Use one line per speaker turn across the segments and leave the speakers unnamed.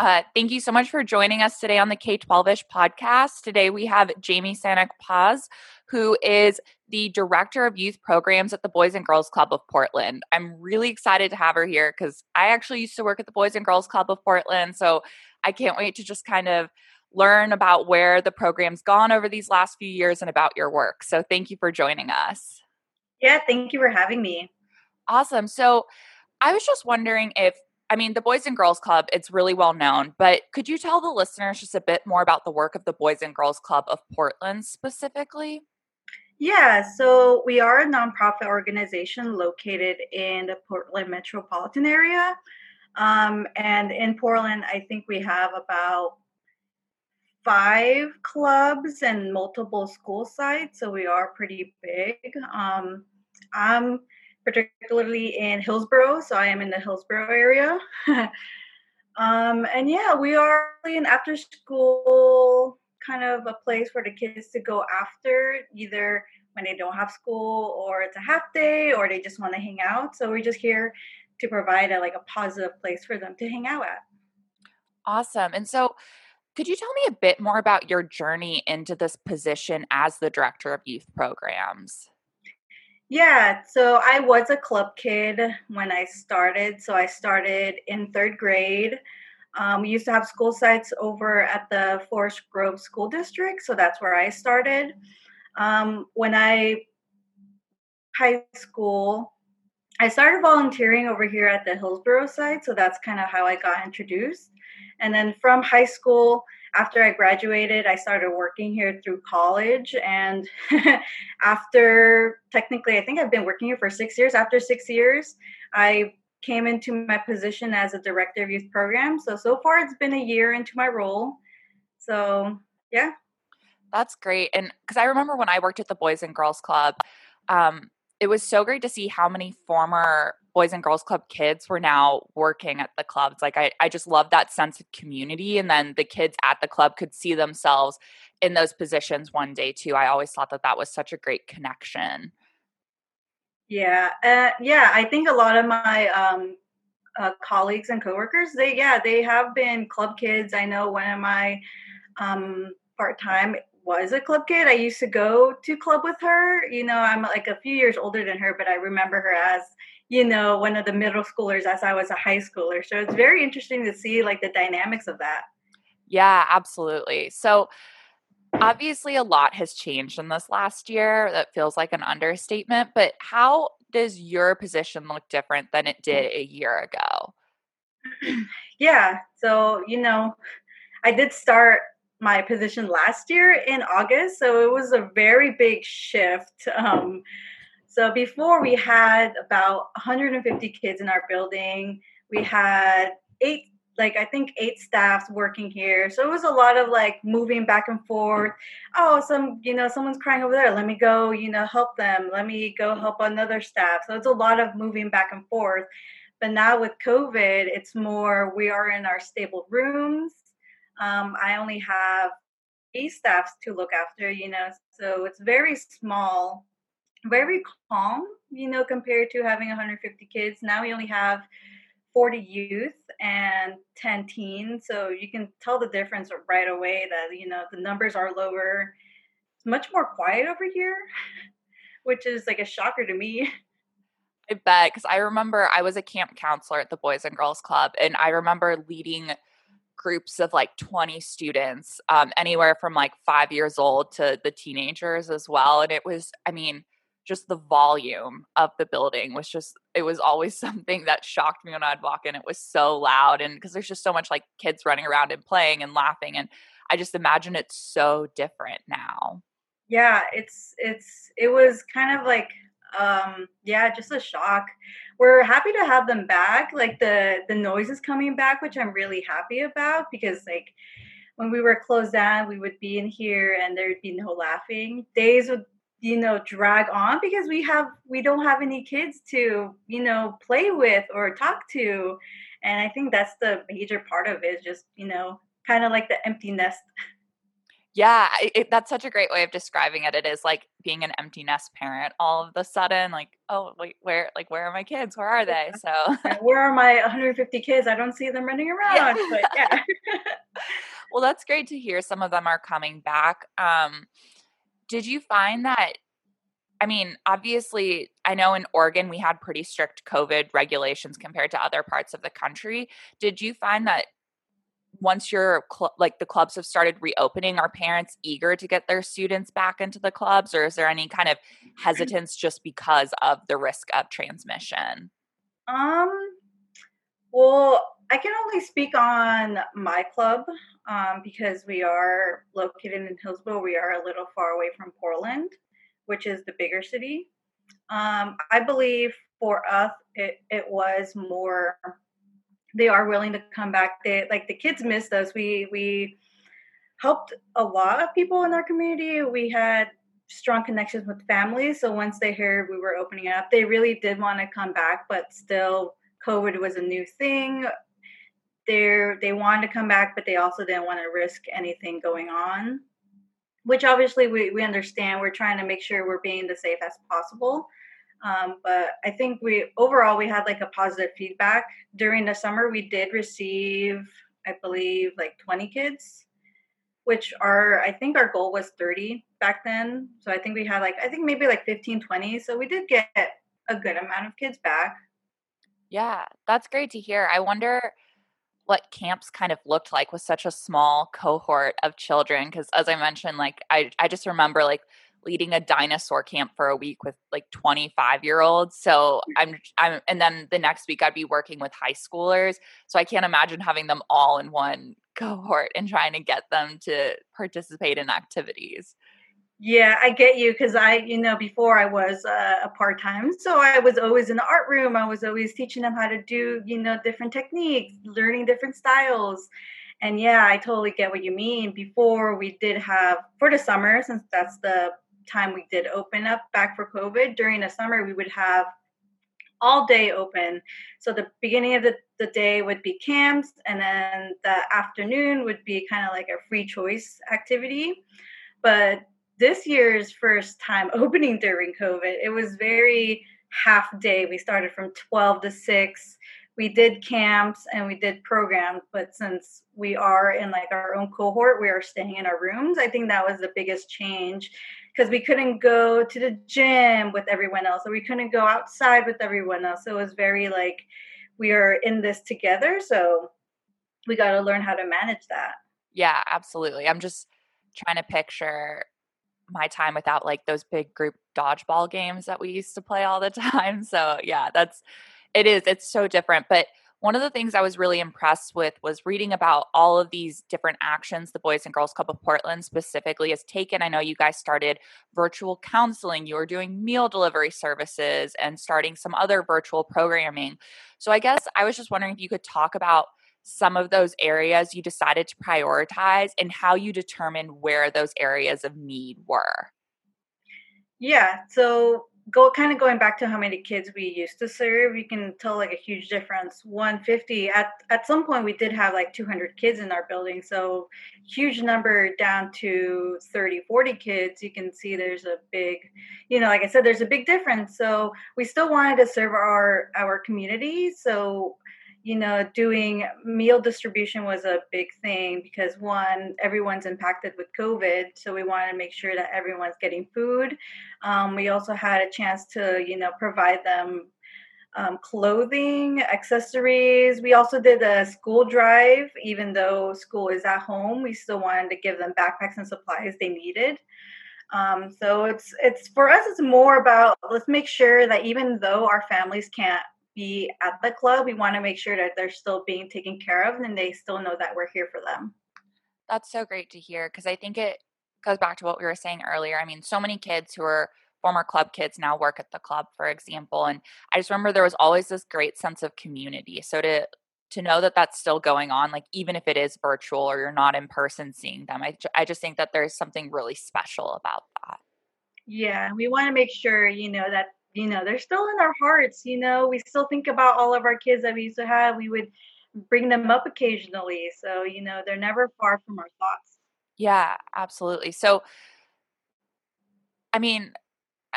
Uh, thank you so much for joining us today on the K 12 ish podcast. Today we have Jamie Sanek Paz, who is the Director of Youth Programs at the Boys and Girls Club of Portland. I'm really excited to have her here because I actually used to work at the Boys and Girls Club of Portland. So I can't wait to just kind of learn about where the program's gone over these last few years and about your work. So thank you for joining us.
Yeah, thank you for having me.
Awesome. So I was just wondering if I mean, the Boys and Girls Club, it's really well known, but could you tell the listeners just a bit more about the work of the Boys and Girls Club of Portland specifically?
Yeah, so we are a nonprofit organization located in the Portland metropolitan area. Um, and in Portland, I think we have about five clubs and multiple school sites. So we are pretty big. Um, I'm particularly in Hillsboro, so I am in the Hillsboro area. um, and yeah, we are an after school kind of a place for the kids to go after either when they don't have school or it's a half day or they just want to hang out. So we're just here to provide a like a positive place for them to hang out at.
Awesome. And so could you tell me a bit more about your journey into this position as the director of youth programs?
Yeah, so I was a club kid when I started. So I started in third grade. Um, we used to have school sites over at the Forest Grove School District, so that's where I started. Um, when I high school, I started volunteering over here at the Hillsboro site, so that's kind of how I got introduced. And then from high school, after I graduated, I started working here through college. And after technically, I think I've been working here for six years. After six years, I came into my position as a director of youth program. So, so far, it's been a year into my role. So, yeah.
That's great. And because I remember when I worked at the Boys and Girls Club, um, it was so great to see how many former Boys and Girls Club kids were now working at the clubs. Like I, I just love that sense of community. And then the kids at the club could see themselves in those positions one day too. I always thought that that was such a great connection.
Yeah, uh, yeah. I think a lot of my um, uh, colleagues and coworkers, they yeah, they have been club kids. I know one of my um, part time was a club kid. I used to go to club with her. You know, I'm like a few years older than her, but I remember her as you know, one of the middle schoolers as I was a high schooler. So it's very interesting to see like the dynamics of that.
Yeah, absolutely. So obviously a lot has changed in this last year. That feels like an understatement, but how does your position look different than it did a year ago?
yeah. So, you know, I did start my position last year in August, so it was a very big shift. Um, so before we had about 150 kids in our building. We had eight, like I think eight staffs working here. So it was a lot of like moving back and forth. Oh, some, you know, someone's crying over there. Let me go, you know, help them. Let me go help another staff. So it's a lot of moving back and forth. But now with COVID, it's more we are in our stable rooms. Um, I only have eight staffs to look after, you know, so it's very small very calm, you know, compared to having 150 kids. Now we only have 40 youth and 10 teens. So you can tell the difference right away that, you know, the numbers are lower. It's much more quiet over here, which is like a shocker to me.
I bet. Because I remember I was a camp counselor at the Boys and Girls Club, and I remember leading groups of like 20 students, um, anywhere from like five years old to the teenagers as well. And it was, I mean, just the volume of the building was just it was always something that shocked me when I'd walk in. It was so loud and because there's just so much like kids running around and playing and laughing and I just imagine it's so different now.
Yeah, it's it's it was kind of like um yeah, just a shock. We're happy to have them back. Like the the noise is coming back, which I'm really happy about because like when we were closed down, we would be in here and there'd be no laughing. Days would you know drag on because we have we don't have any kids to you know play with or talk to and i think that's the major part of it is just you know kind of like the empty nest
Yeah, it, that's such a great way of describing it. It is like being an empty nest parent all of the sudden, like, oh, wait, where, like, where are my kids? Where are they? So,
where are my 150 kids? I don't see them running around. Yeah. But yeah.
well, that's great to hear. Some of them are coming back. Um, did you find that? I mean, obviously, I know in Oregon we had pretty strict COVID regulations compared to other parts of the country. Did you find that once you're cl- like the clubs have started reopening are parents eager to get their students back into the clubs or is there any kind of hesitance just because of the risk of transmission
um well i can only speak on my club um, because we are located in hillsboro we are a little far away from portland which is the bigger city um, i believe for us it, it was more they are willing to come back. They like the kids missed us. We we helped a lot of people in our community. We had strong connections with families. So once they heard we were opening up, they really did want to come back, but still COVID was a new thing. They they wanted to come back, but they also didn't want to risk anything going on. Which obviously we, we understand. We're trying to make sure we're being the safe as possible. Um, but I think we overall we had like a positive feedback during the summer. We did receive, I believe, like 20 kids, which are I think our goal was 30 back then. So I think we had like I think maybe like 15, 20. So we did get a good amount of kids back.
Yeah, that's great to hear. I wonder what camps kind of looked like with such a small cohort of children because as i mentioned like i i just remember like leading a dinosaur camp for a week with like 25 year olds. So mm. I'm, I'm, and then the next week I'd be working with high schoolers. So I can't imagine having them all in one cohort and trying to get them to participate in activities.
Yeah, I get you because I, you know, before I was uh, a part time, so I was always in the art room. I was always teaching them how to do, you know, different techniques, learning different styles. And yeah, I totally get what you mean. Before we did have for the summer, since that's the time we did open up back for COVID, during the summer, we would have all day open. So the beginning of the, the day would be camps, and then the afternoon would be kind of like a free choice activity. But this year's first time opening during COVID, it was very half day. We started from 12 to 6 we did camps and we did programs but since we are in like our own cohort we are staying in our rooms. I think that was the biggest change because we couldn't go to the gym with everyone else or we couldn't go outside with everyone else. So it was very like we are in this together so we got to learn how to manage that.
Yeah absolutely. I'm just trying to picture my time without like those big group dodgeball games that we used to play all the time so yeah that's it is. It's so different. But one of the things I was really impressed with was reading about all of these different actions the Boys and Girls Club of Portland specifically has taken. I know you guys started virtual counseling, you were doing meal delivery services, and starting some other virtual programming. So I guess I was just wondering if you could talk about some of those areas you decided to prioritize and how you determined where those areas of need were.
Yeah, so go kind of going back to how many kids we used to serve you can tell like a huge difference 150 at at some point we did have like 200 kids in our building so huge number down to 30 40 kids you can see there's a big you know like i said there's a big difference so we still wanted to serve our our community so you know, doing meal distribution was a big thing because one, everyone's impacted with COVID. So we wanted to make sure that everyone's getting food. Um, we also had a chance to, you know, provide them um, clothing, accessories. We also did a school drive, even though school is at home, we still wanted to give them backpacks and supplies they needed. Um, so it's it's for us it's more about let's make sure that even though our families can't be at the club, we want to make sure that they're still being taken care of and they still know that we're here for them.
That's so great to hear because I think it goes back to what we were saying earlier. I mean, so many kids who are former club kids now work at the club, for example. And I just remember there was always this great sense of community. So to to know that that's still going on, like even if it is virtual or you're not in person seeing them, I, I just think that there's something really special about that.
Yeah, we want to make sure, you know, that you know, they're still in our hearts. You know, we still think about all of our kids that we used to have. We would bring them up occasionally. So, you know, they're never far from our thoughts.
Yeah, absolutely. So, I mean,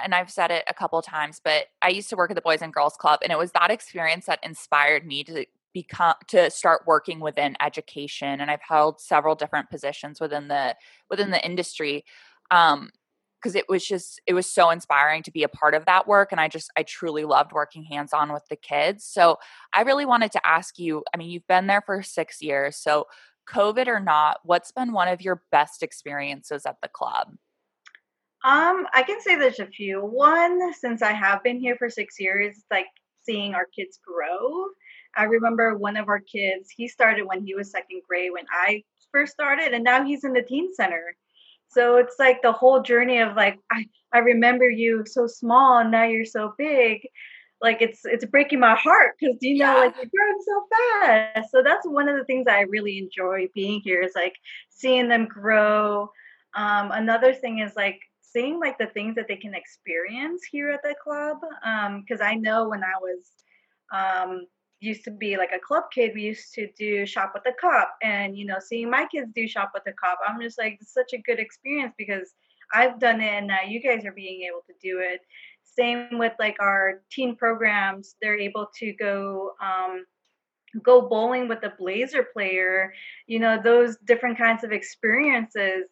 and I've said it a couple times, but I used to work at the Boys and Girls Club, and it was that experience that inspired me to become to start working within education. And I've held several different positions within the within the industry. Um, because it was just it was so inspiring to be a part of that work and i just i truly loved working hands on with the kids so i really wanted to ask you i mean you've been there for six years so covid or not what's been one of your best experiences at the club
um, I can say there's a few. One, since I have been here for six years, it's like seeing our kids grow. I remember one of our kids, he started when he was second grade when I first started, and now he's in the teen center. So it's like the whole journey of like, I, I remember you so small and now you're so big. Like it's it's breaking my heart because you know, yeah. like you're growing so fast. So that's one of the things I really enjoy being here is like seeing them grow. Um, another thing is like seeing like the things that they can experience here at the club. Because um, I know when I was um, used to be like a club kid, we used to do shop with the cop, and you know, seeing my kids do shop with the cop, I'm just like, such a good experience because I've done it, and now you guys are being able to do it. Same with like our teen programs; they're able to go. Um, go bowling with a blazer player you know those different kinds of experiences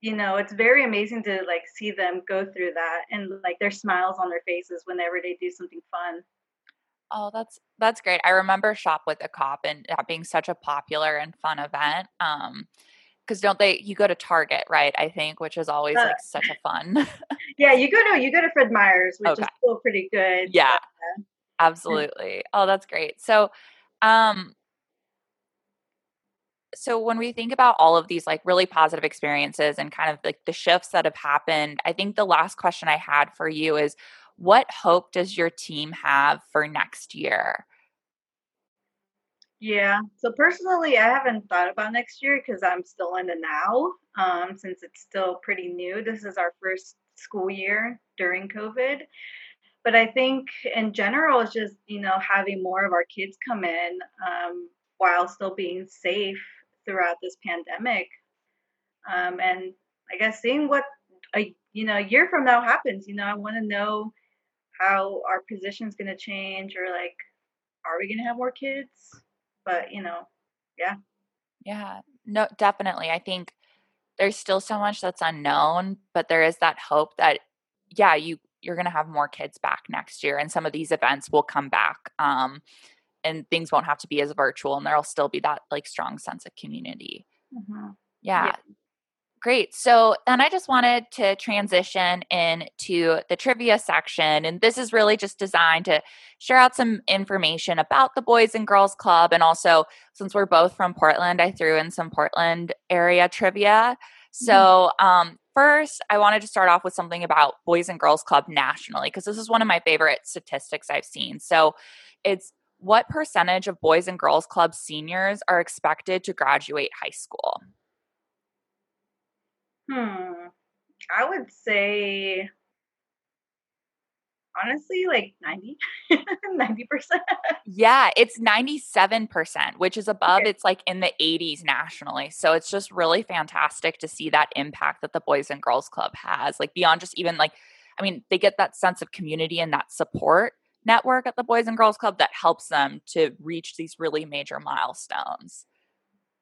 you know it's very amazing to like see them go through that and like their smiles on their faces whenever they do something fun
oh that's that's great. I remember shop with a cop and that being such a popular and fun event um because don't they you go to target right i think which is always uh, like such a fun
yeah you go to you go to fred meyer's which okay. is still pretty good
yeah. uh, absolutely. Oh that's great. So um so when we think about all of these like really positive experiences and kind of like the shifts that have happened i think the last question i had for you is what hope does your team have for next year
yeah so personally i haven't thought about next year because i'm still in the now um, since it's still pretty new this is our first school year during covid but i think in general it's just you know having more of our kids come in um, while still being safe throughout this pandemic. Um, and I guess seeing what a you know a year from now happens. You know, I want to know how our position's going to change, or like, are we going to have more kids? But you know, yeah,
yeah, no, definitely. I think there's still so much that's unknown, but there is that hope that yeah, you you're going to have more kids back next year, and some of these events will come back. Um, and things won't have to be as virtual and there'll still be that like strong sense of community mm-hmm. yeah. yeah. Great. So then I just wanted to transition into the trivia section. And this is really just designed to share out some information about the Boys and Girls Club. And also, since we're both from Portland, I threw in some Portland area trivia. Mm-hmm. So, um, first, I wanted to start off with something about Boys and Girls Club nationally, because this is one of my favorite statistics I've seen. So, it's what percentage of Boys and Girls Club seniors are expected to graduate high school?
Hmm. I would say honestly like 90 90%
yeah it's 97% which is above okay. it's like in the 80s nationally so it's just really fantastic to see that impact that the boys and girls club has like beyond just even like i mean they get that sense of community and that support network at the Boys and Girls Club that helps them to reach these really major milestones.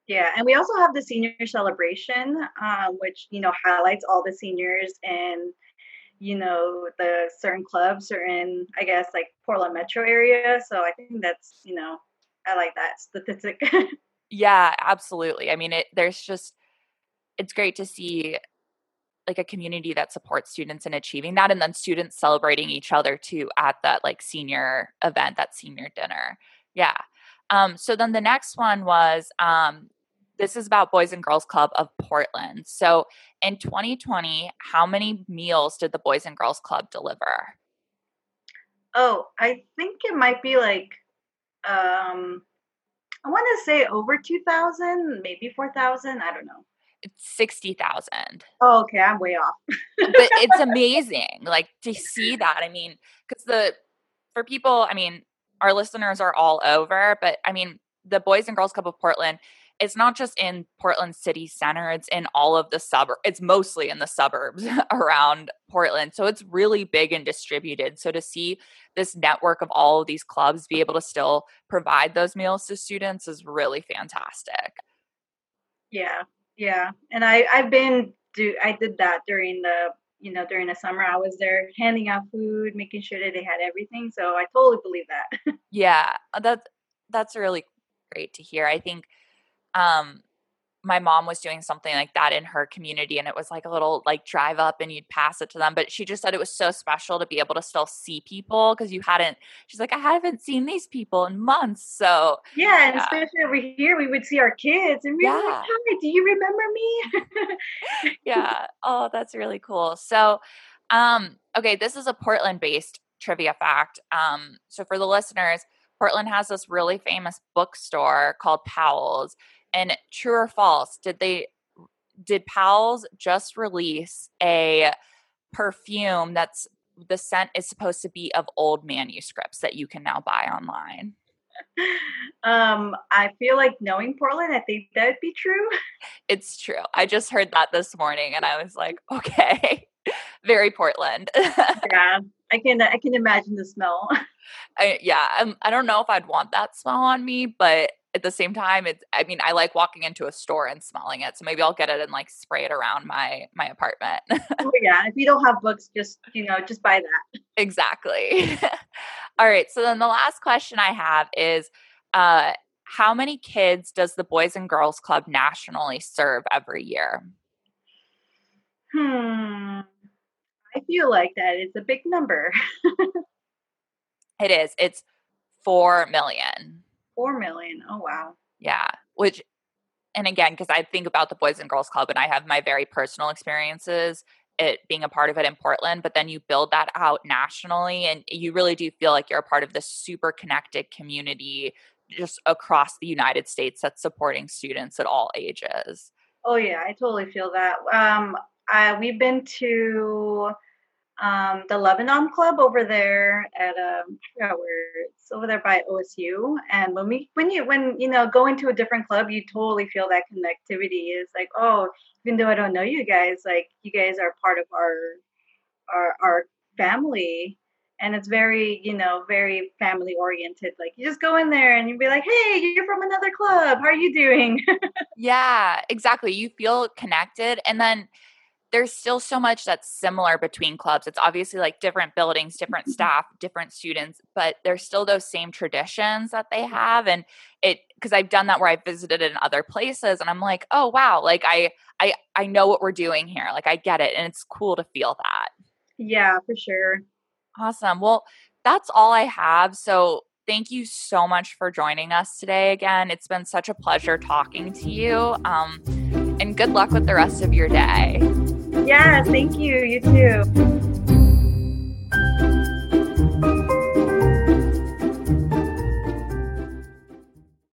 Yeah, and we also have the senior celebration, um, which you know highlights all the seniors and you know the certain clubs are in, I guess, like Portland metro area. So I think that's you know I like that statistic.
yeah, absolutely. I mean, it there's just it's great to see like a community that supports students in achieving that and then students celebrating each other too at that like senior event that senior dinner yeah um, so then the next one was um, this is about boys and girls club of portland so in 2020 how many meals did the boys and girls club deliver
oh i think it might be like um i want to say over 2000 maybe 4000 i don't know
it's 60,000.
Oh, okay. I'm way off.
but it's amazing like to see that. I mean, cuz the for people, I mean, our listeners are all over, but I mean, the Boys and Girls Club of Portland it's not just in Portland city center, it's in all of the suburbs. It's mostly in the suburbs around Portland. So it's really big and distributed. So to see this network of all of these clubs be able to still provide those meals to students is really fantastic.
Yeah. Yeah. And I I've been do I did that during the you know during the summer i was there handing out food making sure that they had everything so i totally believe that
yeah uh, that's that's really great to hear i think um my mom was doing something like that in her community and it was like a little like drive up and you'd pass it to them but she just said it was so special to be able to still see people because you hadn't she's like i haven't seen these people in months so
yeah and especially over here we would see our kids and we yeah. like hi do you remember
me yeah oh that's really cool so um okay this is a portland based trivia fact um so for the listeners portland has this really famous bookstore called powell's and true or false, did they did Powell's just release a perfume that's the scent is supposed to be of old manuscripts that you can now buy online?
Um, I feel like knowing Portland, I think that'd be true.
It's true. I just heard that this morning and I was like, okay. Very Portland.
yeah, I can I can imagine the smell.
I, yeah, I'm, I don't know if I'd want that smell on me, but at the same time it's i mean i like walking into a store and smelling it so maybe i'll get it and like spray it around my my apartment.
Oh, yeah if you don't have books just you know just buy that.
Exactly. All right so then the last question i have is uh how many kids does the boys and girls club nationally serve every year?
Hmm. I feel like that is a big number.
It is. It's 4 million
Four million. Oh wow.
Yeah. Which and again, because I think about the Boys and Girls Club and I have my very personal experiences it being a part of it in Portland, but then you build that out nationally and you really do feel like you're a part of this super connected community just across the United States that's supporting students at all ages.
Oh yeah, I totally feel that. Um I, we've been to um, the Lebanon Club over there at um, where it's over there by OSU. And when we when you when you know go into a different club, you totally feel that connectivity. Is like, oh, even though I don't know you guys, like you guys are part of our our our family. And it's very, you know, very family oriented. Like you just go in there and you'd be like, "Hey, you're from another club. How are you doing?"
yeah, exactly. You feel connected, and then there's still so much that's similar between clubs. It's obviously like different buildings, different mm-hmm. staff, different students, but there's still those same traditions that they have. And it because I've done that where I've visited in other places and I'm like, oh wow, like I I I know what we're doing here. Like I get it. And it's cool to feel that.
Yeah, for sure.
Awesome. Well, that's all I have. So thank you so much for joining us today again. It's been such a pleasure talking to you. Um, and good luck with the rest of your day.
Yeah, thank you. You too.